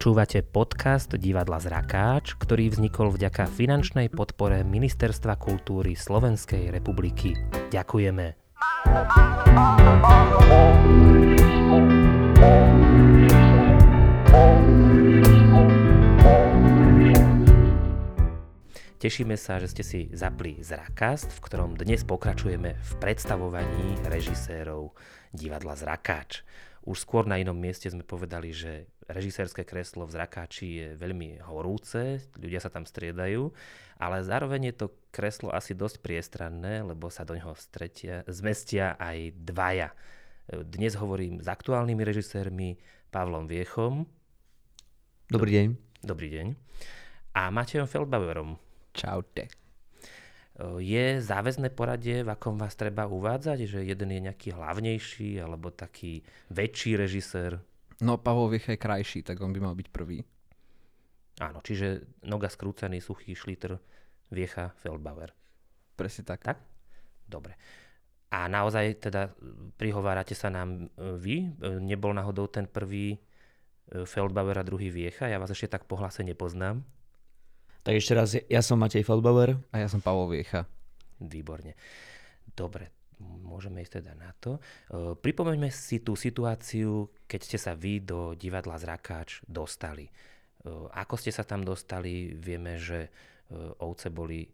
Počúvate podcast Divadla Zrakáč, ktorý vznikol vďaka finančnej podpore Ministerstva kultúry Slovenskej republiky. Ďakujeme. Tešíme sa, že ste si zapli Zrakast, v ktorom dnes pokračujeme v predstavovaní režisérov divadla Zrakáč. Už skôr na inom mieste sme povedali, že režisérske kreslo v Zrakáči je veľmi horúce, ľudia sa tam striedajú, ale zároveň je to kreslo asi dosť priestranné, lebo sa do neho stretia, zmestia aj dvaja. Dnes hovorím s aktuálnymi režisérmi Pavlom Viechom. Dobrý deň. Dobrý deň. A Matejom Feldbauerom. Čaute. Je záväzné poradie, v akom vás treba uvádzať, že jeden je nejaký hlavnejší alebo taký väčší režisér? No, Pavol Viecha je krajší, tak on by mal byť prvý. Áno, čiže noga skrúcený, suchý šliter, Viecha, Feldbauer. Presne tak. Tak? Dobre. A naozaj teda prihovárate sa nám e, vy? E, nebol náhodou ten prvý e, Feldbauer a druhý Viecha? Ja vás ešte tak po hlase nepoznám. Tak ešte raz, ja som Matej Feldbauer. A ja som Pavol Viecha. Výborne. Dobre, môžeme ísť teda na to. E, pripomeňme si tú situáciu, keď ste sa vy do divadla Zrakáč dostali. E, ako ste sa tam dostali? Vieme, že e, ovce boli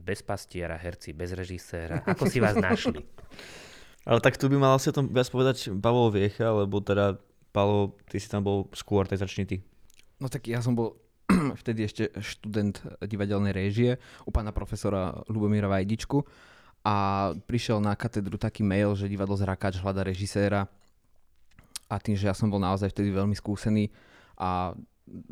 bez pastiera, herci bez režiséra. Ako si vás našli? Ale tak tu by mal asi o tom viac povedať Pavol Viecha, lebo teda Pavol, ty si tam bol skôr, tak začni ty. No tak ja som bol vtedy ešte študent divadelnej réžie u pána profesora Lubomíra Vajdičku a prišiel na katedru taký mail, že divadlo Zrakáč hľada režiséra a tým, že ja som bol naozaj vtedy veľmi skúsený a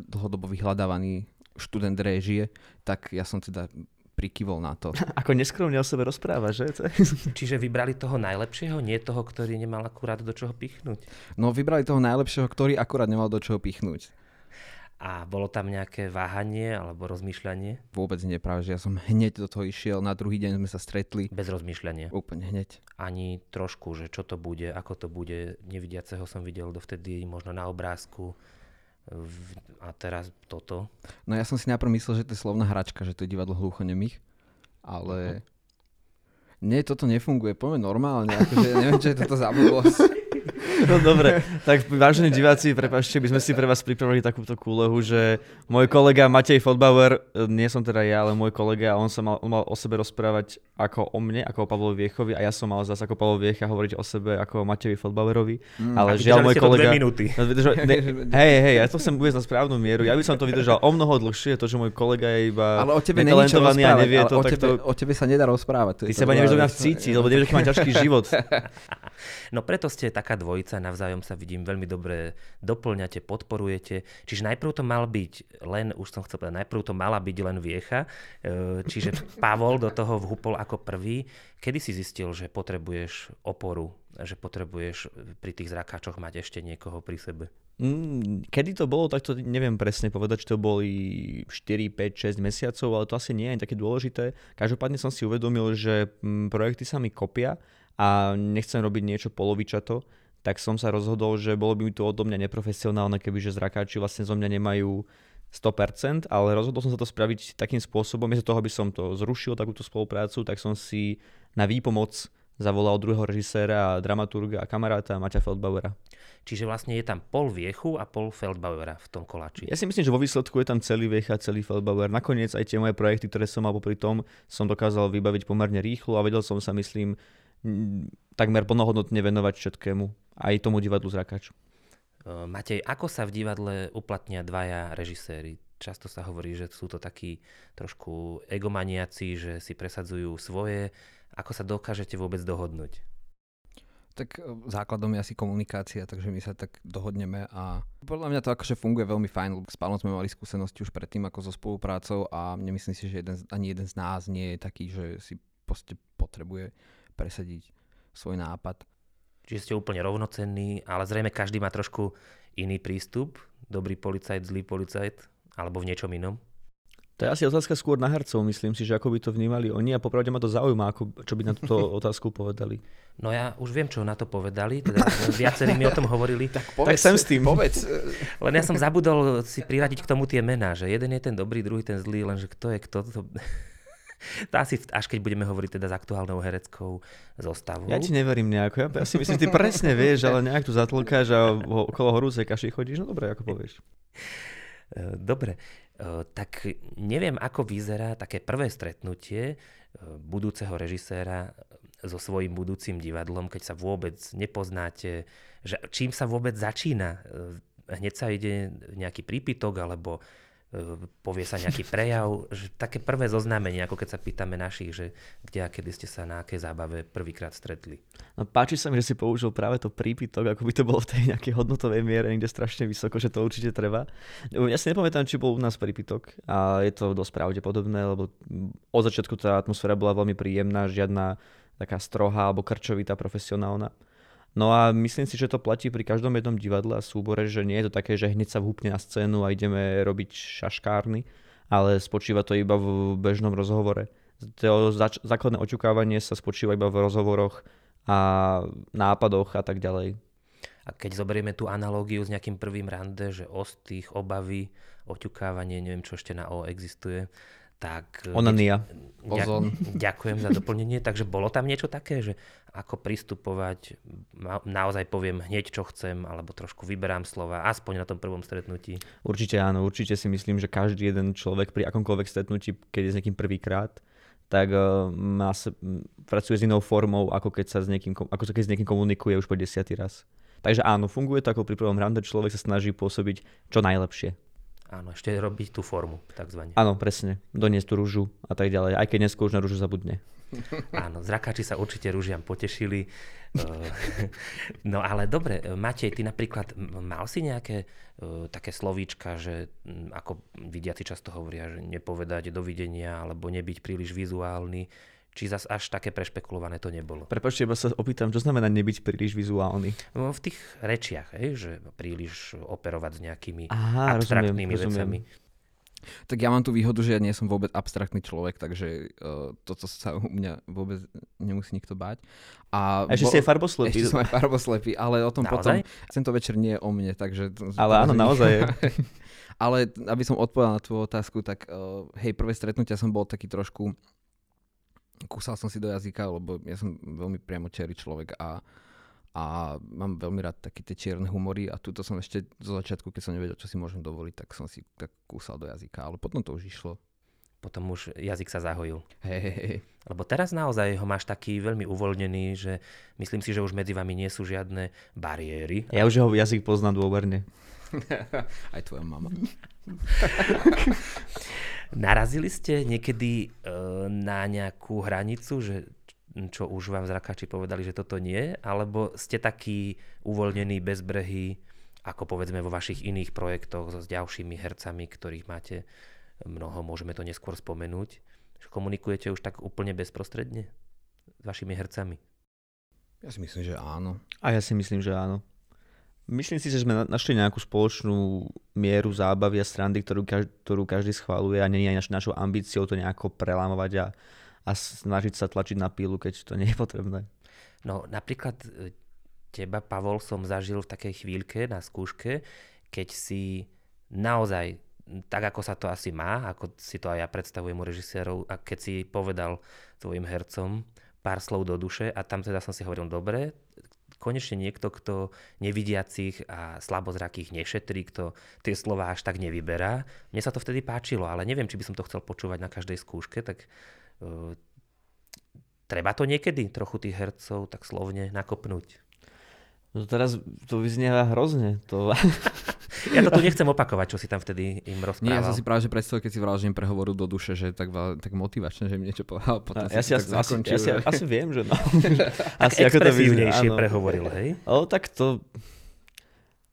dlhodobo vyhľadávaný študent réžie, tak ja som teda prikyvol na to. Ako neskromne o sebe rozpráva, že? Čiže vybrali toho najlepšieho, nie toho, ktorý nemal akurát do čoho pichnúť? No vybrali toho najlepšieho, ktorý akurát nemal do čoho pichnúť. A bolo tam nejaké váhanie alebo rozmýšľanie? Vôbec nie, práve že ja som hneď do toho išiel, na druhý deň sme sa stretli. Bez rozmýšľania? Úplne hneď. Ani trošku, že čo to bude, ako to bude, nevidiaceho som videl dovtedy možno na obrázku a teraz toto. No ja som si najprv myslel, že to je slovná hračka, že to je divadlo hluchonemých, ale... Uh-huh. Nie, toto nefunguje, poďme normálne, akože neviem, čo je toto za blbosť. No dobre, tak vážení diváci, prepáčte, by sme si pre vás pripravili takúto kúlehu, že môj kolega Matej Fodbauer, nie som teda ja, ale môj kolega, on sa mal, on mal o sebe rozprávať ako o mne, ako o Pavlovi Viechovi a ja som mal zase ako Pavlo Viecha hovoriť o sebe ako o Matejovi Fodbauerovi. Mm, ale žiaľ môj kolega... Dve minúty. Ne, hej, hej, ja to chcem uvieť na správnu mieru. Ja by som to vydržal o mnoho dlhšie, to, že môj kolega je iba ale o tebe netalentovaný a nevie to, o tebe, to... o tebe sa nedá rozprávať. Ty sa nevieš do mňa vcítiť, lebo nevieš, aký má ťažký život. No preto ste taká dvojica, navzájom sa vidím veľmi dobre doplňate, podporujete. Čiže najprv to mal byť len, už som chcel povedať, najprv to mala byť len Viecha, e, čiže Pavol do toho vhupol ako prvý. Kedy si zistil, že potrebuješ oporu, že potrebuješ pri tých zrakáčoch mať ešte niekoho pri sebe? Mm, kedy to bolo, tak to neviem presne povedať, či to boli 4, 5, 6 mesiacov, ale to asi nie je také dôležité. Každopádne som si uvedomil, že mm, projekty sa mi kopia a nechcem robiť niečo polovičato, tak som sa rozhodol, že bolo by mi to odo mňa neprofesionálne, kebyže zrakáči vlastne zo mňa nemajú 100%, ale rozhodol som sa to spraviť takým spôsobom, miesto toho, aby som to zrušil, takúto spoluprácu, tak som si na výpomoc zavolal druhého režiséra a dramaturga a kamaráta Maťa Feldbauera. Čiže vlastne je tam pol Viechu a pol Feldbauera v tom koláči. Ja si myslím, že vo výsledku je tam celý Viech a celý Feldbauer. Nakoniec aj tie moje projekty, ktoré som mal popri tom, som dokázal vybaviť pomerne rýchlo a vedel som sa, myslím, takmer plnohodnotne venovať všetkému, aj tomu divadlu Zrakač. Matej, ako sa v divadle uplatnia dvaja režiséri? Často sa hovorí, že sú to takí trošku egomaniaci, že si presadzujú svoje. Ako sa dokážete vôbec dohodnúť? Tak e, základom je asi komunikácia, takže my sa tak dohodneme a podľa mňa to akože funguje veľmi fajn. S pánom sme mali skúsenosti už predtým ako so spoluprácou a nemyslím si, že jeden, ani jeden z nás nie je taký, že si potrebuje presadiť svoj nápad. Čiže ste úplne rovnocenní, ale zrejme každý má trošku iný prístup. Dobrý policajt, zlý policajt, alebo v niečom inom? To je asi otázka skôr na hercov, myslím si, že ako by to vnímali oni a popravde ma to zaujíma, ako, čo by na túto otázku povedali. No ja už viem, čo na to povedali, teda viacerí mi o tom hovorili. tak povedz, tak sem s tým. Povedz. Len ja som zabudol si priradiť k tomu tie mená, že jeden je ten dobrý, druhý ten zlý, lenže kto je kto. To... To asi až keď budeme hovoriť teda s aktuálnou hereckou zostavou. Ja ti neverím nejako. Ja, ja si myslím, že ty presne vieš, ale nejak tu zatlkáš a okolo horúcej kaši chodíš. No dobre, ako povieš. Dobre, tak neviem, ako vyzerá také prvé stretnutie budúceho režiséra so svojím budúcim divadlom, keď sa vôbec nepoznáte, že čím sa vôbec začína. Hneď sa ide nejaký prípitok alebo povie sa nejaký prejav, že také prvé zoznámenie, ako keď sa pýtame našich, že kde a kedy ste sa na akej zábave prvýkrát stretli. No, páči sa mi, že si použil práve to prípitok, ako by to bolo v tej nejakej hodnotovej miere, niekde strašne vysoko, že to určite treba. Ja si nepamätám, či bol u nás prípitok a je to dosť pravdepodobné, lebo od začiatku tá atmosféra bola veľmi príjemná, žiadna taká strohá alebo krčovitá profesionálna. No a myslím si, že to platí pri každom jednom divadle a súbore, že nie je to také, že hneď sa vhúpne na scénu a ideme robiť šaškárny, ale spočíva to iba v bežnom rozhovore. To zač- základné očukávanie sa spočíva iba v rozhovoroch a nápadoch a tak ďalej. A keď zoberieme tú analógiu s nejakým prvým rande, že ostých, obavy, oťukávanie, neviem čo ešte na O existuje, tak... Onania. Ďak, ďakujem za doplnenie. Takže bolo tam niečo také, že ako pristupovať, naozaj poviem hneď, čo chcem, alebo trošku vyberám slova, aspoň na tom prvom stretnutí. Určite áno, určite si myslím, že každý jeden človek pri akomkoľvek stretnutí, keď je s niekým prvýkrát, tak uh, má pracuje s inou formou, ako keď sa s niekým, ako keď s niekým komunikuje už po desiatý raz. Takže áno, funguje to ako pri prvom rande, človek sa snaží pôsobiť čo najlepšie. Áno, ešte robiť tú formu, takzvané. Áno, presne. Doniesť tú rúžu a tak ďalej. Aj keď neskôr už na rúžu zabudne. Áno, zrakáči sa určite rúžiam potešili. Eh, no ale dobre, Matej, ty napríklad mal si nejaké uh, také slovíčka, že um, ako vidiaci často hovoria, že nepovedať dovidenia alebo nebyť príliš vizuálny či zas až také prešpekulované to nebolo. Prepačte, iba sa opýtam, čo znamená nebyť príliš vizuálny? No, v tých rečiach, hej, že príliš operovať s nejakými Aha, abstraktnými rozumiem, vecami. Rozumiem. Tak ja mám tú výhodu, že ja nie som vôbec abstraktný človek, takže uh, toto sa u mňa vôbec nemusí nikto báť. A, ešte bo, si aj farboslepý. Ešte som aj farboslepý, ale o tom naozaj? potom, tento večer nie je o mne, takže... Ale áno, naozaj je. ale aby som odpovedal na tvoju otázku, tak uh, hej, prvé stretnutia som bol taký trošku kúsal som si do jazyka, lebo ja som veľmi priamočiarý človek a, a mám veľmi rád také tie čierne humory a túto som ešte zo začiatku, keď som nevedel, čo si môžem dovoliť, tak som si tak kúsal do jazyka, ale potom to už išlo. Potom už jazyk sa zahojil. Hey, hey, hey. Lebo teraz naozaj ho máš taký veľmi uvoľnený, že myslím si, že už medzi vami nie sú žiadne bariéry. Ja už jeho jazyk poznám dôverne. Aj tvoja mama. Narazili ste niekedy uh, na nejakú hranicu, že čo už vám zrakači povedali, že toto nie? Alebo ste takí uvoľnení, bezbrehí, ako povedzme vo vašich iných projektoch so s ďalšími hercami, ktorých máte mnoho, môžeme to neskôr spomenúť? Že komunikujete už tak úplne bezprostredne s vašimi hercami? Ja si myslím, že áno. A ja si myslím, že áno. Myslím si, že sme našli nejakú spoločnú mieru zábavy a strandy, ktorú, ktorú každý schváluje a nie je naš, našou ambíciou to nejako prelámovať a, a snažiť sa tlačiť na pílu, keď to nie je potrebné. No napríklad e, teba, Pavol, som zažil v takej chvíľke na skúške, keď si naozaj tak, ako sa to asi má, ako si to aj ja predstavujem u režisérov, a keď si povedal tvojim hercom pár slov do duše a tam teda som si hovoril, dobre, konečne niekto, kto nevidiacich a slabozrakých nešetrí, kto tie slova až tak nevyberá. Mne sa to vtedy páčilo, ale neviem, či by som to chcel počúvať na každej skúške, tak uh, treba to niekedy trochu tých hercov tak slovne nakopnúť. No teraz to vyznieva hrozne. To... ja to tu nechcem opakovať, čo si tam vtedy im rozprával. Nie, ja som si práve že predstavil, keď si vral, že im prehovoril do duše, že tak, tak motivačne, že im niečo povedal. Potom ja, si, asi, asi, ja si asi viem, že no. asi ako to vyznie, prehovoril, hej? O, tak to...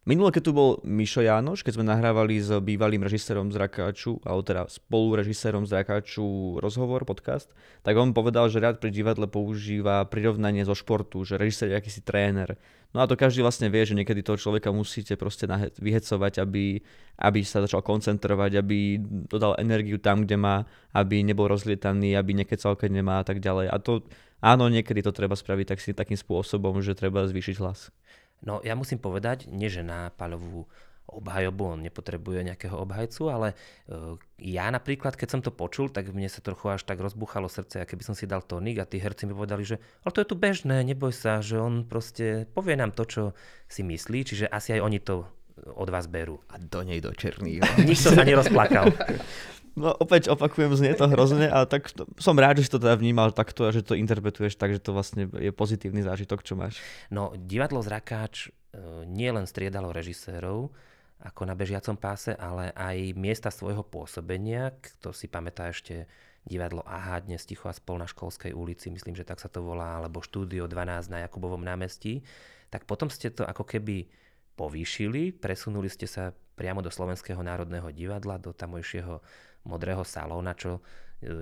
Minule, keď tu bol Mišo Jánoš, keď sme nahrávali s bývalým režisérom z Rakáču, alebo teda spolurežisérom z Rakáču rozhovor, podcast, tak on povedal, že rád pri divadle používa prirovnanie zo športu, že režisér je akýsi tréner. No a to každý vlastne vie, že niekedy toho človeka musíte proste vyhecovať, aby, aby sa začal koncentrovať, aby dodal energiu tam, kde má, aby nebol rozlietaný, aby nekecal, keď nemá a tak ďalej. A to áno, niekedy to treba spraviť tak takým spôsobom, že treba zvýšiť hlas. No ja musím povedať, nie že na Paľovú obhajobu, on nepotrebuje nejakého obhajcu, ale uh, ja napríklad, keď som to počul, tak mne sa trochu až tak rozbuchalo srdce, keby som si dal tonik a tí herci mi povedali, že ale to je tu bežné, neboj sa, že on proste povie nám to, čo si myslí, čiže asi aj oni to od vás berú. A do nej do černý. Nikto sa nerozplakal. No opäť opakujem, znie to hrozne, ale tak som rád, že si to teda vnímal takto a že to interpretuješ tak, že to vlastne je pozitívny zážitok, čo máš. No divadlo Zrakáč e, nie len striedalo režisérov, ako na bežiacom páse, ale aj miesta svojho pôsobenia, kto si pamätá ešte divadlo AHA dnes ticho a spol na školskej ulici, myslím, že tak sa to volá, alebo štúdio 12 na Jakubovom námestí, tak potom ste to ako keby povýšili, presunuli ste sa priamo do Slovenského národného divadla, do tamojšieho modrého salóna, čo e,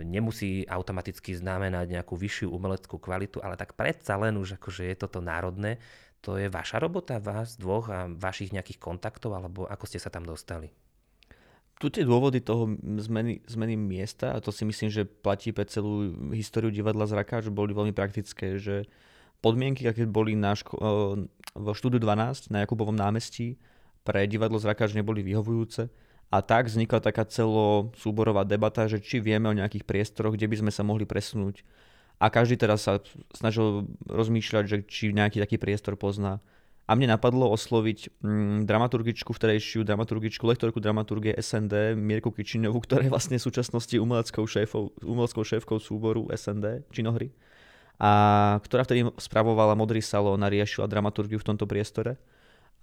nemusí automaticky znamenať nejakú vyššiu umeleckú kvalitu, ale tak predsa len už akože je toto národné. To je vaša robota, vás dvoch a vašich nejakých kontaktov, alebo ako ste sa tam dostali? Tu tie dôvody toho zmeny, zmeny miesta, a to si myslím, že platí pre celú históriu divadla z Rakáč, boli veľmi praktické, že podmienky, aké boli na ško- e, v štúdiu 12 na Jakubovom námestí pre divadlo z Rakáč neboli vyhovujúce a tak vznikla taká celosúborová debata, že či vieme o nejakých priestoroch, kde by sme sa mohli presunúť. A každý teraz sa snažil rozmýšľať, že či nejaký taký priestor pozná. A mne napadlo osloviť mm, dramaturgičku, vtedajšiu dramaturgičku, lektorku dramaturgie SND, Mirku Kičiňovú, ktorá je vlastne v súčasnosti umeleckou, šéfou, umeleckou šéfkou súboru SND, Činohry, a ktorá vtedy spravovala Modrý salón a riešila dramaturgiu v tomto priestore.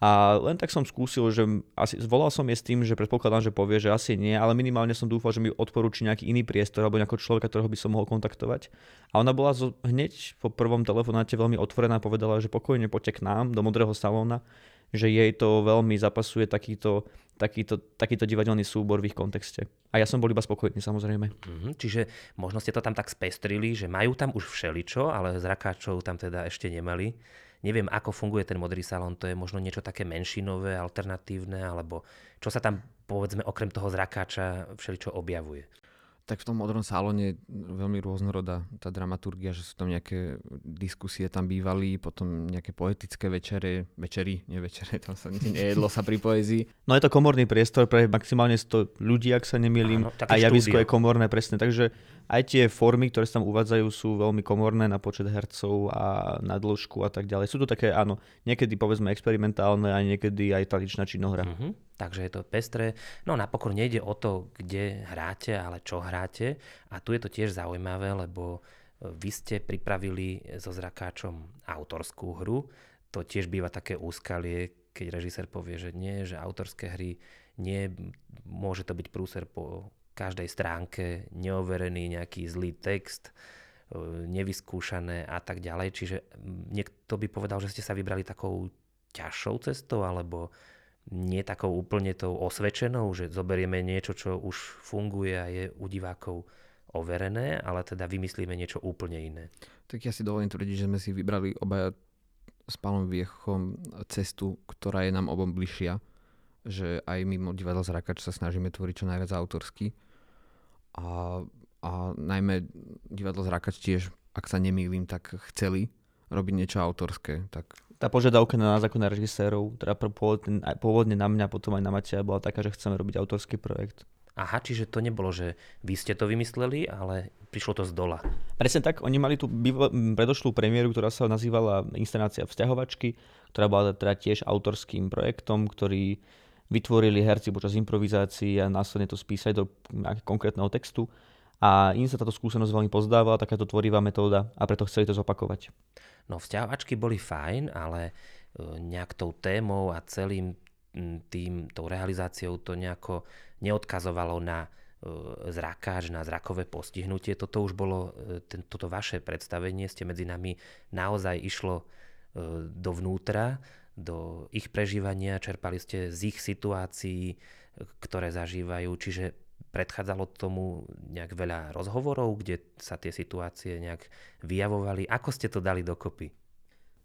A len tak som skúsil, že asi, zvolal som je s tým, že predpokladám, že povie, že asi nie, ale minimálne som dúfal, že mi odporúči nejaký iný priestor alebo nejakého človeka, ktorého by som mohol kontaktovať. A ona bola zo, hneď po prvom telefonáte veľmi otvorená a povedala, že pokojne poďte k nám do modrého salóna, že jej to veľmi zapasuje takýto, takýto, takýto divadelný súbor v ich kontexte. A ja som bol iba spokojný samozrejme. Mm-hmm, čiže možno ste to tam tak spestrili, že majú tam už všeličo, ale zrakáčov tam teda ešte nemali. Neviem, ako funguje ten modrý salón, to je možno niečo také menšinové, alternatívne, alebo čo sa tam, povedzme, okrem toho zrakáča všeličo objavuje? Tak v tom modrom salóne veľmi rôznorodá tá dramaturgia, že sú tam nejaké diskusie tam bývali, potom nejaké poetické večere, večery, nie večere, tam sa nejedlo sa pri poezii. No je to komorný priestor pre maximálne 100 ľudí, ak sa nemýlim, a javisko je komorné presne, takže aj tie formy, ktoré sa tam uvádzajú, sú veľmi komorné na počet hercov a na dĺžku a tak ďalej. Sú to také, áno, niekedy povedzme experimentálne a niekedy aj tradičná činohra. Mm-hmm. Takže je to pestré. No napokon nejde o to, kde hráte, ale čo hráte. A tu je to tiež zaujímavé, lebo e, vy ste pripravili so zrakáčom autorskú hru. To tiež býva také úskalie, keď režisér povie, že nie, že autorské hry nie, môže to byť prúser po každej stránke, neoverený nejaký zlý text, e, nevyskúšané a tak ďalej. Čiže niekto by povedal, že ste sa vybrali takou ťažšou cestou, alebo nie takou úplne tou osvedčenou, že zoberieme niečo, čo už funguje a je u divákov overené, ale teda vymyslíme niečo úplne iné. Tak ja si dovolím tvrdiť, že sme si vybrali obaja s Pálom Viechom cestu, ktorá je nám obom bližšia, že aj mimo divadla Zrakač sa snažíme tvoriť čo najviac autorsky. A, a najmä divadlo Zrakač tiež, ak sa nemýlim, tak chceli robiť niečo autorské. Tak tá požiadavka na nás ako na režisérov, teda pôvodne, pôvodne na mňa, potom aj na Matia, bola taká, že chceme robiť autorský projekt. Aha, čiže to nebolo, že vy ste to vymysleli, ale prišlo to z dola. Presne tak, oni mali tú predošlú premiéru, ktorá sa nazývala Inscenácia vzťahovačky, ktorá bola teda tiež autorským projektom, ktorý vytvorili herci počas improvizácií a následne to spísali do konkrétneho textu. A im sa táto skúsenosť veľmi pozdávala, takáto tvorivá metóda a preto chceli to zopakovať. No vzťahovačky boli fajn, ale e, nejak tou témou a celým tým, tou realizáciou to nejako neodkazovalo na e, zrakáč, na zrakové postihnutie. Toto už bolo, e, toto vaše predstavenie ste medzi nami naozaj išlo dovnútra do ich prežívania, čerpali ste z ich situácií, ktoré zažívajú, čiže predchádzalo tomu nejak veľa rozhovorov, kde sa tie situácie nejak vyjavovali. Ako ste to dali dokopy?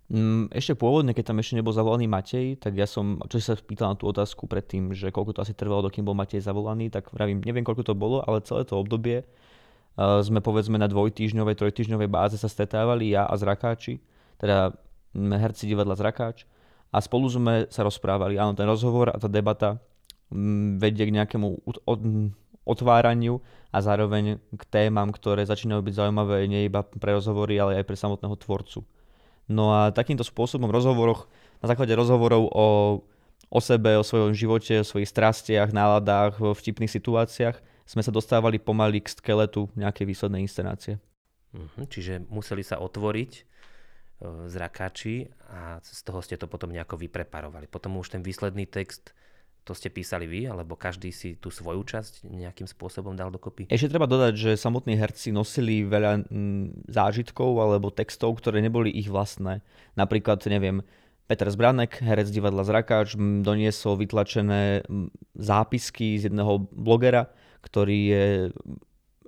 Mm, ešte pôvodne, keď tam ešte nebol zavolaný Matej, tak ja som, čo sa pýtal na tú otázku predtým, že koľko to asi trvalo, dokým bol Matej zavolaný, tak vravím, neviem koľko to bolo, ale celé to obdobie uh, sme povedzme na dvojtýždňovej, trojtýždňovej báze sa stretávali ja a zrakáči, teda herci divadla Zrakáč a spolu sme sa rozprávali. Áno, ten rozhovor a tá debata um, vedie k nejakému otváraniu a zároveň k témam, ktoré začínajú byť zaujímavé nie iba pre rozhovory, ale aj pre samotného tvorcu. No a takýmto spôsobom rozhovoroch, na základe rozhovorov o, o sebe, o svojom živote, o svojich strastiach, náladách, v vtipných situáciách sme sa dostávali pomaly k skeletu nejakej výslednej inscenácie. Mhm, čiže museli sa otvoriť e, zrakáči a z toho ste to potom nejako vypreparovali. Potom už ten výsledný text to ste písali vy, alebo každý si tú svoju časť nejakým spôsobom dal dokopy? Ešte treba dodať, že samotní herci nosili veľa mm, zážitkov alebo textov, ktoré neboli ich vlastné. Napríklad, neviem, Peter Zbranek, herec divadla Zrakáč, doniesol vytlačené zápisky z jedného blogera, ktorý je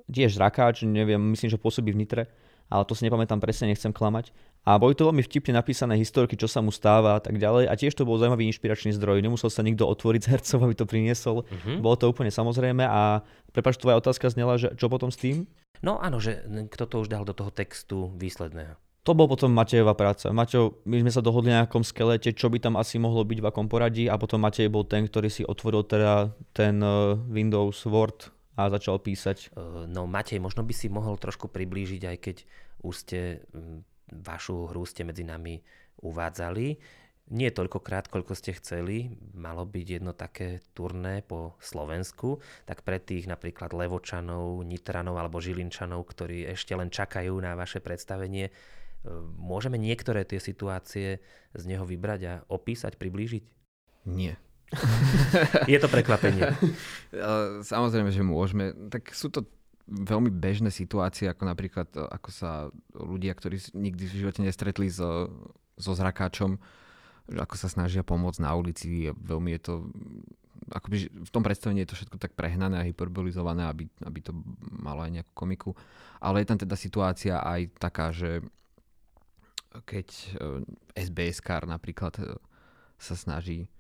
tiež Zrakáč, neviem, myslím, že pôsobí v Nitre, ale to si nepamätám presne, nechcem klamať. A boli to veľmi vtipne napísané historky, čo sa mu stáva a tak ďalej. A tiež to bol zaujímavý inšpiračný zdroj. Nemusel sa nikto otvoriť z hercov, aby to priniesol. Uh-huh. Bolo to úplne samozrejme. A prepač, tvoja otázka znela, že čo potom s tým? No áno, že kto to už dal do toho textu výsledného. To bol potom Matejová práca. Mateo, my sme sa dohodli na nejakom skelete, čo by tam asi mohlo byť v akom poradí a potom Matej bol ten, ktorý si otvoril teda ten eh, Windows Word a začal písať. Eh, no Matej, možno by si mohol trošku priblížiť, aj keď už ste hm, vašu hru ste medzi nami uvádzali. Nie toľkokrát, koľko ste chceli, malo byť jedno také turné po Slovensku, tak pre tých napríklad Levočanov, Nitranov alebo Žilinčanov, ktorí ešte len čakajú na vaše predstavenie, e, môžeme niektoré tie situácie z neho vybrať a opísať, priblížiť? Nie. Je to prekvapenie. Samozrejme, že môžeme. Tak sú to veľmi bežné situácie, ako napríklad, ako sa ľudia, ktorí nikdy v živote nestretli so, so zrakáčom, ako sa snažia pomôcť na ulici. Veľmi je to, akoby v tom predstavení je to všetko tak prehnané a hyperbolizované, aby, aby to malo aj nejakú komiku. Ale je tam teda situácia aj taká, že keď sbs kar napríklad e, sa snaží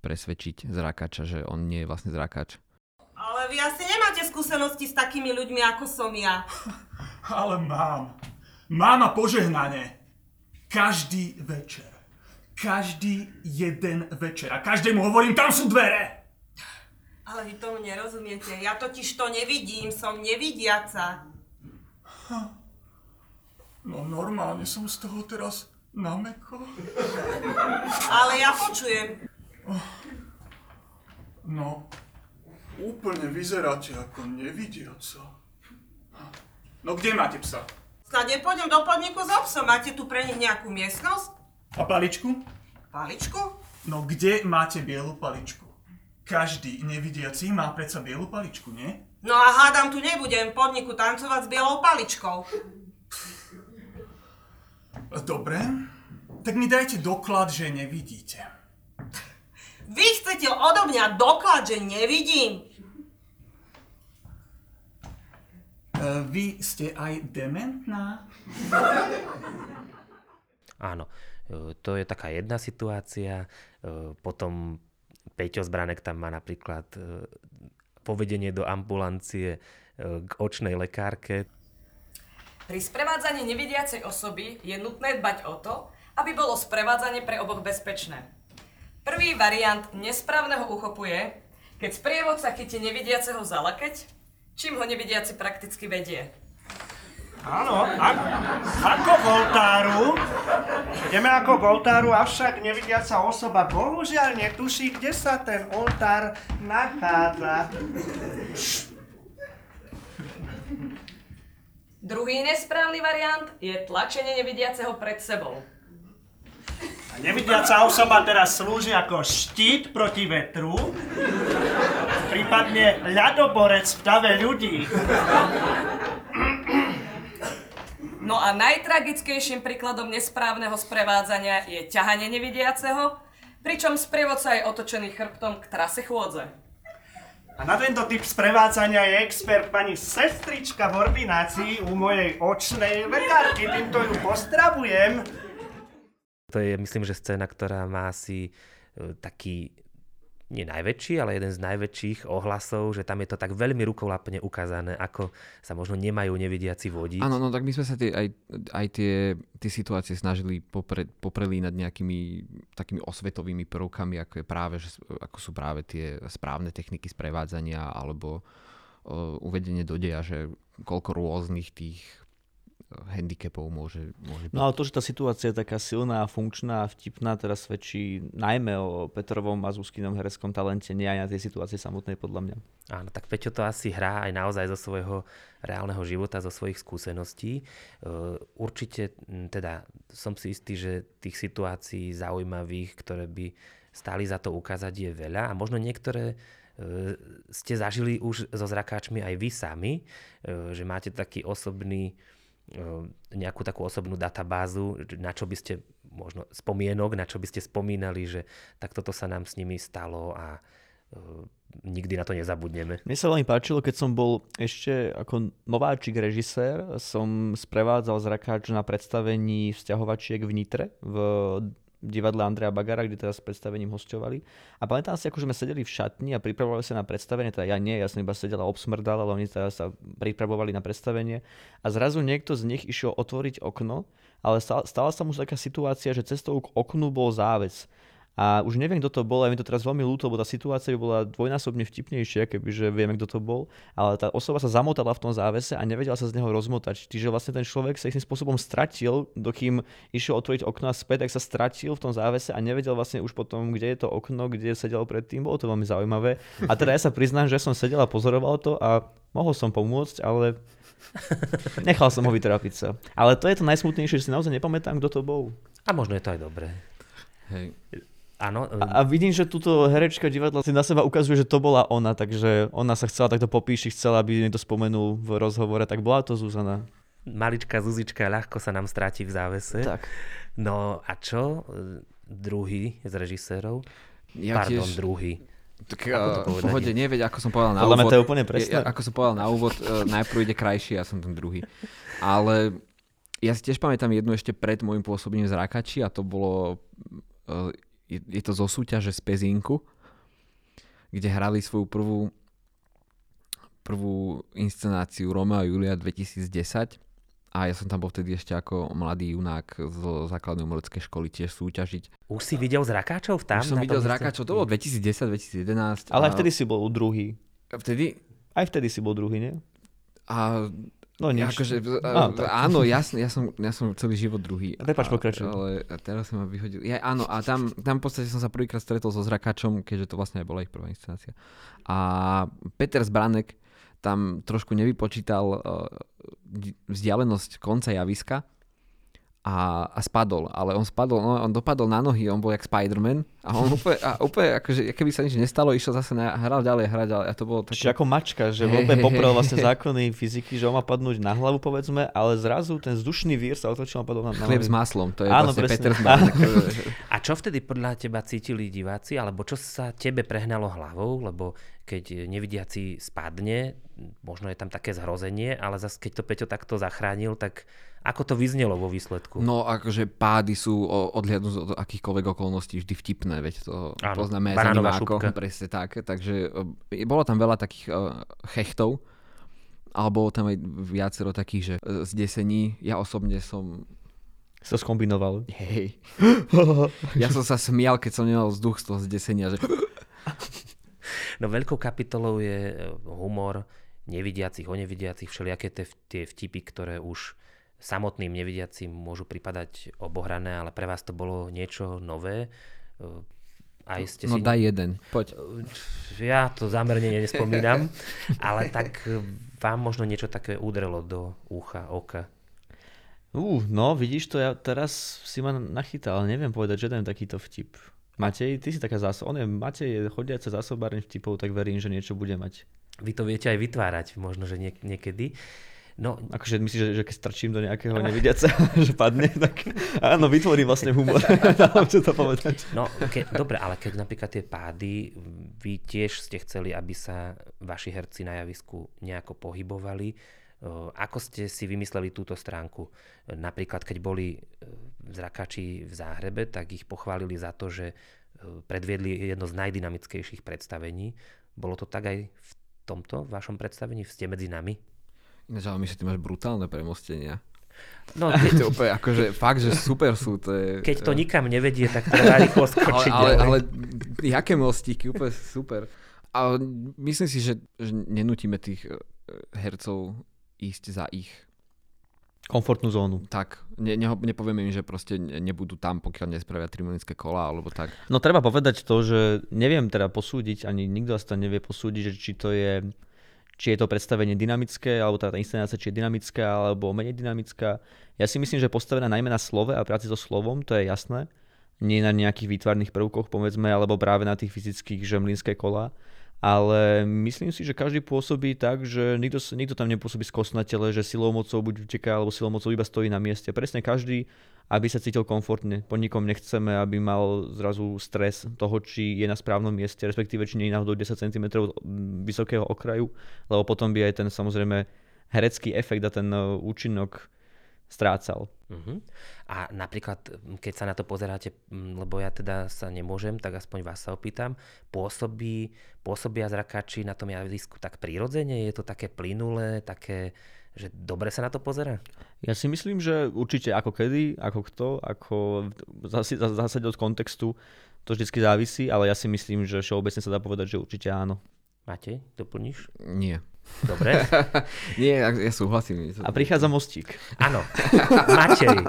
presvedčiť zrakača, že on nie je vlastne zrakač, ale vy asi nemáte skúsenosti s takými ľuďmi, ako som ja. Ale mám. Mám a požehnanie. Každý večer. Každý jeden večer. A každému hovorím, tam sú dvere. Ale vy tomu nerozumiete. Ja totiž to nevidím. Som nevidiaca. No normálne som z toho teraz nameko. Ale ja počujem. No, Úplne vyzeráte ako nevidiaca. No kde máte psa? Snad nepôjdem do podniku so psom. Máte tu pre nich nejakú miestnosť? A paličku? Paličku? No kde máte bielu paličku? Každý nevidiaci má predsa bielu paličku, nie? No a hádam tu nebudem podniku tancovať s bielou paličkou. Dobre, tak mi dajte doklad, že nevidíte. Vy chcete odo mňa doklad, že nevidím? Uh, vy ste aj dementná? Áno, e, to je taká jedna situácia. E, potom Peťo Zbranek tam má napríklad povedenie do ambulancie k očnej lekárke. Pri sprevádzaní nevidiacej osoby je nutné dbať o to, aby bolo sprevádzanie pre oboch bezpečné. Prvý variant nesprávneho uchopu je, keď sprievodca chytí nevidiaceho za lakeť čím ho nevidiaci prakticky vedie. Áno, ako k oltáru. Ideme ako k oltáru, avšak nevidiaca osoba bohužiaľ netuší, kde sa ten oltár nachádza. Druhý nesprávny variant je tlačenie nevidiaceho pred sebou. Nevidiaca osoba teraz slúži ako štít proti vetru, prípadne ľadoborec v dave ľudí. No a najtragickejším príkladom nesprávneho sprevádzania je ťahanie nevidiaceho, pričom sprievodca je otočený chrbtom k trase chôdze. A na tento typ sprevádzania je expert pani sestrička v ordinácii u mojej očnej lekárky. Týmto ju pozdravujem. To je, myslím, že scéna, ktorá má asi e, taký nie najväčší, ale jeden z najväčších ohlasov, že tam je to tak veľmi rukolapne ukázané, ako sa možno nemajú nevidiaci vodiť. Áno, no tak my sme sa tie, aj, aj tie, tie situácie snažili popre, poprelínať nejakými takými osvetovými prvkami, ako, je práve, že, ako sú práve tie správne techniky sprevádzania alebo uh, uvedenie do deja, že koľko rôznych tých handicapov môže, môže byť. No ale to, že tá situácia je taká silná, funkčná a vtipná, teraz svedčí najmä o Petrovom a Zuzkinom hereckom talente, nie aj na tej situácii samotnej podľa mňa. Áno, tak Peťo to asi hrá aj naozaj zo svojho reálneho života, zo svojich skúseností. E, určite teda som si istý, že tých situácií zaujímavých, ktoré by stáli za to ukázať je veľa a možno niektoré e, ste zažili už so zrakáčmi aj vy sami, e, že máte taký osobný nejakú takú osobnú databázu, na čo by ste možno spomienok, na čo by ste spomínali, že tak toto sa nám s nimi stalo a uh, nikdy na to nezabudneme. Mne sa veľmi páčilo, keď som bol ešte ako nováčik režisér, som sprevádzal zrakáč na predstavení vzťahovačiek v Nitre v divadle Andreja Bagara, kde teraz s predstavením hostovali. A pamätám si, ako sme sedeli v šatni a pripravovali sa na predstavenie, teda ja nie, ja som iba sedel a obsmrdal, ale oni teraz sa pripravovali na predstavenie. A zrazu niekto z nich išiel otvoriť okno, ale stala sa mu taká situácia, že cestou k oknu bol záves. A už neviem, kto to bol, a mi to teraz veľmi ľúto, lebo tá situácia by bola dvojnásobne vtipnejšia, kebyže vieme, kto to bol. Ale tá osoba sa zamotala v tom závese a nevedela sa z neho rozmotať. Čiže vlastne ten človek sa istým spôsobom stratil, dokým išiel otvoriť okno a späť, tak sa stratil v tom závese a nevedel vlastne už potom, kde je to okno, kde sedel predtým. Bolo to veľmi zaujímavé. A teda ja sa priznám, že som sedel a pozoroval to a mohol som pomôcť, ale nechal som ho vytrápiť sa. Ale to je to najsmutnejšie, že si naozaj nepamätám, kto to bol. A možno je to aj dobré. Hej. Áno. A, a vidím, že túto herečka divadla si na seba ukazuje, že to bola ona, takže ona sa chcela takto popíšiť, chcela, aby niekto spomenul v rozhovore, tak bola to Zuzana. Maličká Zuzička ľahko sa nám stráti v závese. Tak. No a čo druhý z režisérov? Ja Pardon, tiež... druhý. Tak v pohode neveď, ako som povedal na Ale úvod. to je úplne presné. Ako som povedal na úvod, uh, najprv ide krajší, ja som ten druhý. Ale ja si tiež pamätám jednu ešte pred môjim pôsobením z Rakači a to bolo uh, je, je to zo súťaže z Pezinku, kde hrali svoju prvú prvú inscenáciu Romeo a Julia 2010 a ja som tam bol vtedy ešte ako mladý junák zo základnej umeleckej školy tiež súťažiť. Už si videl zrakáčov tam? Už som videl zrakáčov, to bolo 2010-2011. Ale a... vtedy si bol druhý. Vtedy? Aj vtedy si bol druhý, nie? A No nič. Akože, Á, áno, jasne, ja som, ja som celý život druhý. Prepač, pokračuj. Ale teraz som ma vyhodil. Ja, áno, a tam, tam v podstate som sa prvýkrát stretol so Zrakačom, keďže to vlastne aj bola ich prvá inscenácia. A Peter Zbranek tam trošku nevypočítal uh, vzdialenosť konca javiska a, a spadol, ale on spadol, no, on dopadol na nohy, on bol jak Spider-Man a on úplne, a úplne akože, keby sa nič nestalo, išiel zase na, hral ďalej, hral ďalej a to bolo také... Čiže ako mačka, že hey, úplne poprel vlastne zákony fyziky, že on má padnúť na hlavu povedzme, ale zrazu ten vzdušný vír sa otočil a padol na, na Chlieb s maslom, to je Áno, vlastne presne. Peter Zbranek. A čo vtedy podľa teba cítili diváci, alebo čo sa tebe prehnalo hlavou, lebo keď nevidiaci spadne, možno je tam také zhrozenie, ale zase keď to Peťo takto zachránil, tak ako to vyznelo vo výsledku? No akože pády sú odhľadnúť od akýchkoľvek okolností vždy vtipné, veď to Áno, poznáme aj z animákov, presne tak. Takže e, bolo tam veľa takých uh, chechtov, ale bolo tam aj viacero takých, že uh, zdesení. Ja osobne som sa skombinoval. Hej. ja som sa smial, keď som nemal vzduch z toho zdesenia, že... No veľkou kapitolou je humor nevidiacich, o nevidiacich, všelijaké tie vtipy, ktoré už samotným nevidiacim môžu pripadať obohrané, ale pre vás to bolo niečo nové. Aj ste no si... daj jeden, poď. Ja to zámerne nespomínam, ale tak vám možno niečo také udrelo do ucha, oka. Uh, no vidíš to, ja teraz si ma nachytal, neviem povedať žiaden takýto vtip. Matej, ty si taká zásoba, on je, Matej je chodiaca zásobárne vtipov, tak verím, že niečo bude mať. Vy to viete aj vytvárať, možno, že niek- niekedy. No, akože myslíš, že, že keď strčím do nejakého nevidiaca, že padne, tak áno, vytvorím vlastne humor. čo to povedať. No, ke, dobre, ale keď napríklad tie pády, vy tiež ste chceli, aby sa vaši herci na javisku nejako pohybovali, ako ste si vymysleli túto stránku? Napríklad, keď boli zrakači v záhrebe, tak ich pochválili za to, že predviedli jedno z najdynamickejších predstavení. Bolo to tak aj v tomto vašom predstavení? Ste medzi nami? Ináč, ale my si ty máš brutálne premostenia. No, keď... to úplne, akože fakt, že super sú. To je, keď to nikam nevedie, tak to dá rýchlo skočiť. ale, ale, ale jaké mostíky, úplne super. A myslím si, že, že nenutíme tých eh, hercov ísť za ich komfortnú zónu. Tak, ne, ne, nepovieme im, že proste nebudú tam, pokiaľ nespravia trimonické kola, alebo tak. No treba povedať to, že neviem teda posúdiť, ani nikto asi to nevie posúdiť, že či to je či je to predstavenie dynamické, alebo tá, tá inscenácia, či je dynamická, alebo menej dynamická. Ja si myslím, že postavená najmä na slove a práci so slovom, to je jasné. Nie na nejakých výtvarných prvkoch, povedzme, alebo práve na tých fyzických, že kola. Ale myslím si, že každý pôsobí tak, že nikto, nikto tam nepôsobí skosnatele, že silou mocou buď uteká, alebo silou mocou iba stojí na mieste. Presne každý aby sa cítil komfortne. Po nikom nechceme, aby mal zrazu stres toho, či je na správnom mieste, respektíve či nie je náhodou 10 cm vysokého okraju, lebo potom by aj ten samozrejme herecký efekt a ten e, účinok strácal. Uh-huh. A napríklad, keď sa na to pozeráte, lebo ja teda sa nemôžem, tak aspoň vás sa opýtam, pôsobí, pôsobia zrakači na tom javisku tak prirodzene? Je to také plynulé, také že dobre sa na to pozera? Ja si myslím, že určite ako kedy, ako kto, ako zase, zase od kontextu to vždy závisí, ale ja si myslím, že všeobecne sa dá povedať, že určite áno. Matej, doplníš? Nie. Dobre. Nie, ja, ja súhlasím. A prichádza mostík. Áno. Matej.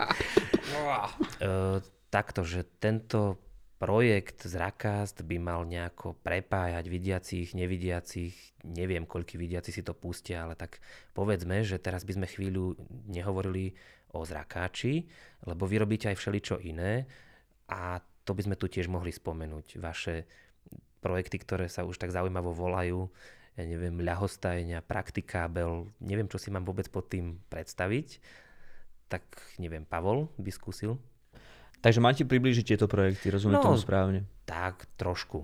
uh, takto, že tento projekt Zrakast by mal nejako prepájať vidiacich, nevidiacich, neviem, koľky vidiaci si to pustia, ale tak povedzme, že teraz by sme chvíľu nehovorili o zrakáči, lebo vy robíte aj všeličo iné a to by sme tu tiež mohli spomenúť. Vaše projekty, ktoré sa už tak zaujímavo volajú, ja neviem, ľahostajňa, praktikábel, neviem, čo si mám vôbec pod tým predstaviť, tak neviem, Pavol by skúsil. Takže máte priblížiť tieto projekty, rozumiem no, tomu správne? Tak, trošku.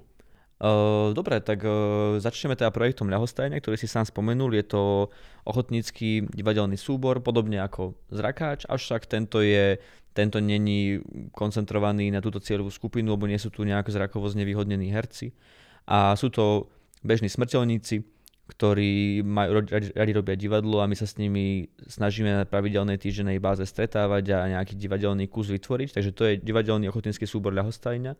Uh, dobre, tak uh, začneme teda projektom Ľahostajne, ktorý si sám spomenul. Je to ochotnícky divadelný súbor, podobne ako Zrakáč, avšak tento je tento není koncentrovaný na túto cieľovú skupinu, lebo nie sú tu nejako zrakovo znevýhodnení herci. A sú to bežní smrteľníci, ktorí majú, radi, radi robia divadlo a my sa s nimi snažíme na pravidelnej týždennej báze stretávať a nejaký divadelný kus vytvoriť. Takže to je divadelný ochotnícky súbor ľahostajňa.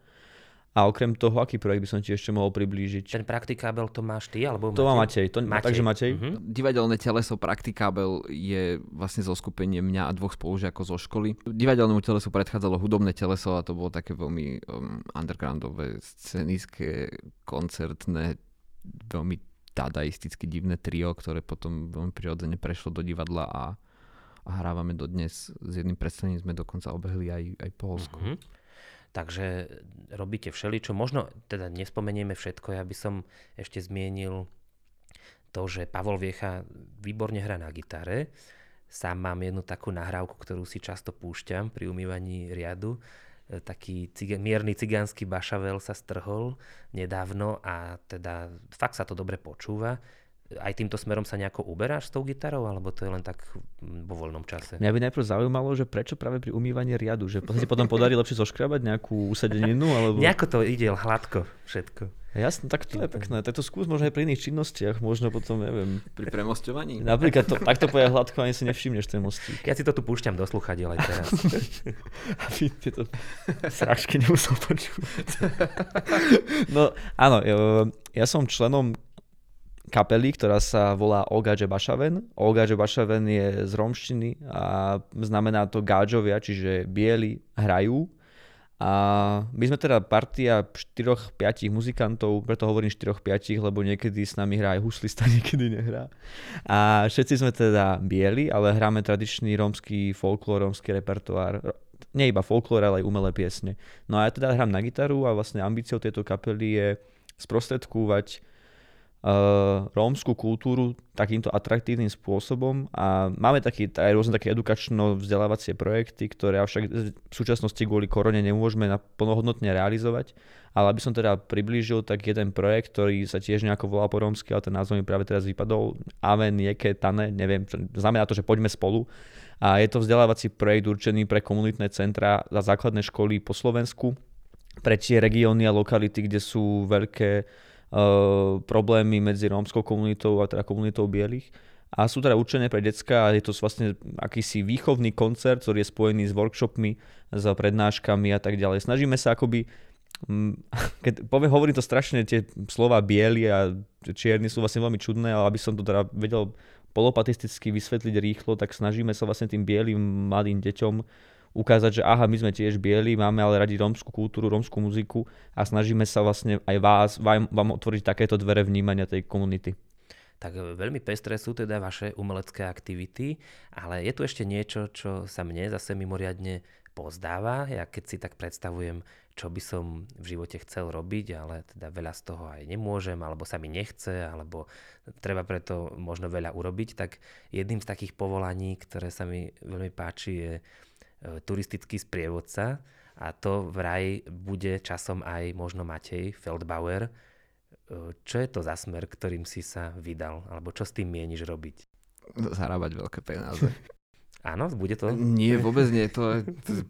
A okrem toho, aký projekt by som ti ešte mohol priblížiť? Ten praktikábel to máš ty, alebo To má Matej. To, Matej. Takže Matej. Uh-huh. Divadelné teleso praktikábel je vlastne zo skupenie mňa a dvoch spolužiakov zo školy. Divadelnému telesu predchádzalo hudobné teleso a to bolo také veľmi um, undergroundové, scenické, koncertné, veľmi dadaisticky divné trio, ktoré potom veľmi prirodzene prešlo do divadla a, a hrávame dodnes. S jedným predstavením sme dokonca obehli aj, aj Polsko. Mm-hmm. Takže robíte všeličo. Možno teda nespomenieme všetko. Ja by som ešte zmienil to, že Pavol Viecha výborne hrá na gitare. Sám mám jednu takú nahrávku, ktorú si často púšťam pri umývaní riadu taký cig- mierny cigánsky bašavel sa strhol nedávno a teda fakt sa to dobre počúva. Aj týmto smerom sa nejako uberáš s tou gitarou, alebo to je len tak vo voľnom čase? Mňa by najprv zaujímalo, že prečo práve pri umývaní riadu, že si potom podarí lepšie zoškrabať nejakú usadeninu, alebo... Nejako to ide hladko všetko. Jasne, tak to je pekné. Tak to skús možno aj pri iných činnostiach, možno potom, neviem. Pri premostovaní? Napríklad to, takto poja hladko, ani si nevšimneš ten mostík. Ja si to tu púšťam do sluchadiel aj teraz. Aby tieto srážky nemusel počúvať. no áno, ja som členom kapely, ktorá sa volá Ogaže Bašaven. Ogaže Bašaven je z romštiny a znamená to gáčovia, čiže bieli hrajú a my sme teda partia 4-5 muzikantov, preto hovorím 4-5, lebo niekedy s nami hrá aj huslista, niekedy nehrá. A všetci sme teda bieli, ale hráme tradičný rómsky folklór, rómsky repertoár. Nie iba folklór, ale aj umelé piesne. No a ja teda hrám na gitaru a vlastne ambíciou tejto kapely je sprostredkúvať rómskú kultúru takýmto atraktívnym spôsobom a máme taký, aj rôzne také edukačno-vzdelávacie projekty, ktoré avšak v súčasnosti kvôli korone nemôžeme plnohodnotne realizovať. Ale aby som teda priblížil, tak jeden projekt, ktorý sa tiež nejako volá po rómsky, ale ten názov mi práve teraz vypadol, Aven, Jeke, Tane, neviem, znamená to, že poďme spolu. A je to vzdelávací projekt určený pre komunitné centra za základné školy po Slovensku, pre tie regióny a lokality, kde sú veľké problémy medzi rómskou komunitou a teda komunitou bielých. A sú teda určené pre decka a je to vlastne akýsi výchovný koncert, ktorý je spojený s workshopmi, s prednáškami a tak ďalej. Snažíme sa akoby Mm, keď poviem, hovorím to strašne, tie slova bieli a čierni sú vlastne veľmi čudné, ale aby som to teda vedel polopatisticky vysvetliť rýchlo, tak snažíme sa vlastne tým bielým mladým deťom ukázať, že aha, my sme tiež bieli, máme ale radi rómskú kultúru, rómskú muziku a snažíme sa vlastne aj vás, vám, vám otvoriť takéto dvere vnímania tej komunity. Tak e, veľmi pestré sú teda vaše umelecké aktivity, ale je tu ešte niečo, čo sa mne zase mimoriadne pozdáva. Ja keď si tak predstavujem čo by som v živote chcel robiť, ale teda veľa z toho aj nemôžem, alebo sa mi nechce, alebo treba preto možno veľa urobiť, tak jedným z takých povolaní, ktoré sa mi veľmi páči, je turistický sprievodca a to vraj bude časom aj možno Matej Feldbauer. E, čo je to za smer, ktorým si sa vydal, alebo čo s tým mieniš robiť? Zarábať veľké peniaze. Áno, bude to? Nie, vôbec nie. To, to,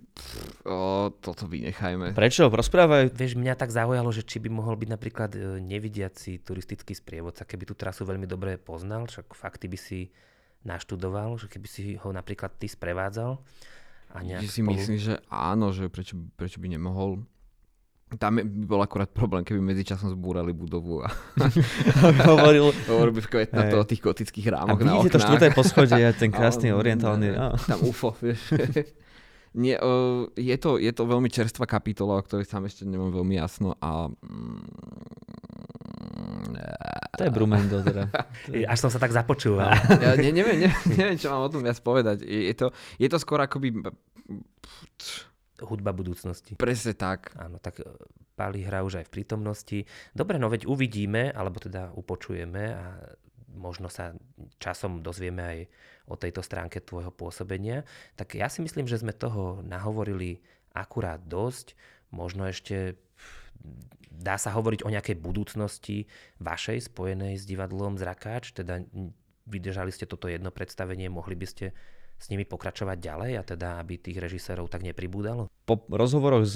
o, toto vynechajme. Prečo? Rozprávaj. Vieš, mňa tak zaujalo, že či by mohol byť napríklad e, nevidiaci turistický sprievodca, keby tú trasu veľmi dobre poznal, však fakty by si naštudoval, že keby si ho napríklad ty sprevádzal. A nejak si spolu... myslím, že áno, že prečo, prečo by nemohol. Tam by bol akurát problém, keby medzičasom zbúrali budovu a hovoril, hovoril by v kvetna to o tých gotických rámoch a na oknách. to štvrté poschodie a ten krásny orientálny. No. Tam UFO, vieš. Nie, je, to, je to veľmi čerstvá kapitola, o ktorej tam ešte nemám veľmi jasno a... To je Brumendo teda. Až som sa tak započúval. ja ne, neviem, neviem, neviem, čo mám o tom viac povedať. Je, to, je to skôr akoby hudba budúcnosti. Presne tak. Áno, tak e, Pali hrá už aj v prítomnosti. Dobre, no veď uvidíme, alebo teda upočujeme a možno sa časom dozvieme aj o tejto stránke tvojho pôsobenia. Tak ja si myslím, že sme toho nahovorili akurát dosť. Možno ešte dá sa hovoriť o nejakej budúcnosti vašej spojenej s divadlom Zrakáč, teda vydržali ste toto jedno predstavenie, mohli by ste s nimi pokračovať ďalej a teda, aby tých režisérov tak nepribúdalo? Po rozhovoroch s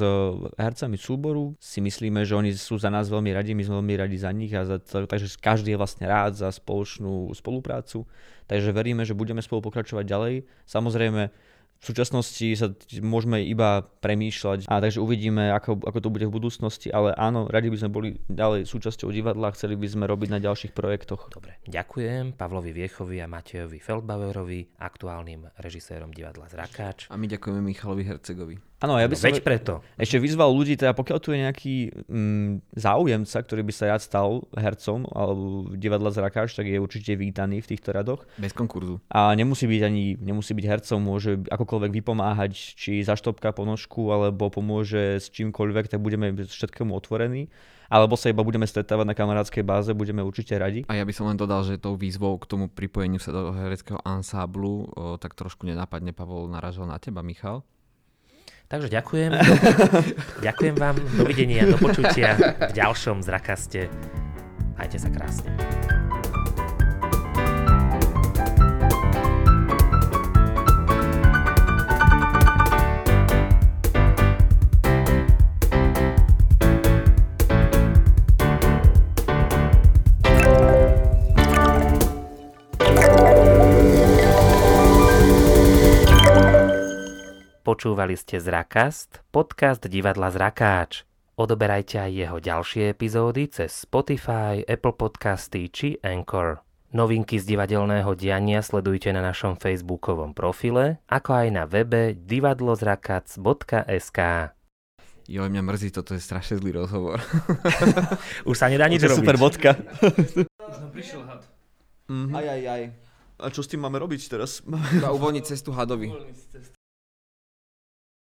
hercami súboru si myslíme, že oni sú za nás veľmi radi, my sme veľmi radi za nich a za, takže každý je vlastne rád za spoločnú spoluprácu. Takže veríme, že budeme spolu pokračovať ďalej. Samozrejme, v súčasnosti sa môžeme iba premýšľať a takže uvidíme, ako, ako to bude v budúcnosti, ale áno, radi by sme boli ďalej súčasťou divadla, chceli by sme robiť na ďalších projektoch. Dobre, ďakujem Pavlovi Viechovi a Matejovi Feldbauerovi, aktuálnym režisérom divadla Zrakáč. A my ďakujeme Michalovi Hercegovi. Áno, ja by no, som veď preto. ešte vyzval ľudí, teda pokiaľ tu je nejaký mm, záujemca, ktorý by sa rád stal hercom alebo divadla Zrakáč, tak je určite vítaný v týchto radoch. Bez konkurzu. A nemusí byť ani, nemusí byť hercom, môže akokoľvek vypomáhať, či zaštopka ponožku, alebo pomôže s čímkoľvek, tak budeme všetkému otvorení alebo sa iba budeme stretávať na kamarádskej báze, budeme určite radi. A ja by som len dodal, že tou výzvou k tomu pripojeniu sa do hereckého ansáblu, o, tak trošku nenápadne Pavol naražal na teba, Michal. Takže ďakujem. ďakujem vám. Dovidenia, do počutia v ďalšom zrakaste. Majte sa krásne. Počúvali ste Zrakast, podcast divadla Zrakáč. Odoberajte aj jeho ďalšie epizódy cez Spotify, Apple Podcasty či Anchor. Novinky z divadelného diania sledujte na našom facebookovom profile, ako aj na webe divadlozrakac.sk. Jo, mňa mrzí, toto je strašne zlý rozhovor. Už sa nedá nič robiť. super bodka. Už nám prišiel had. Mm-hmm. Aj, aj, aj. A čo s tým máme robiť teraz? Uvoľniť cestu hadovi.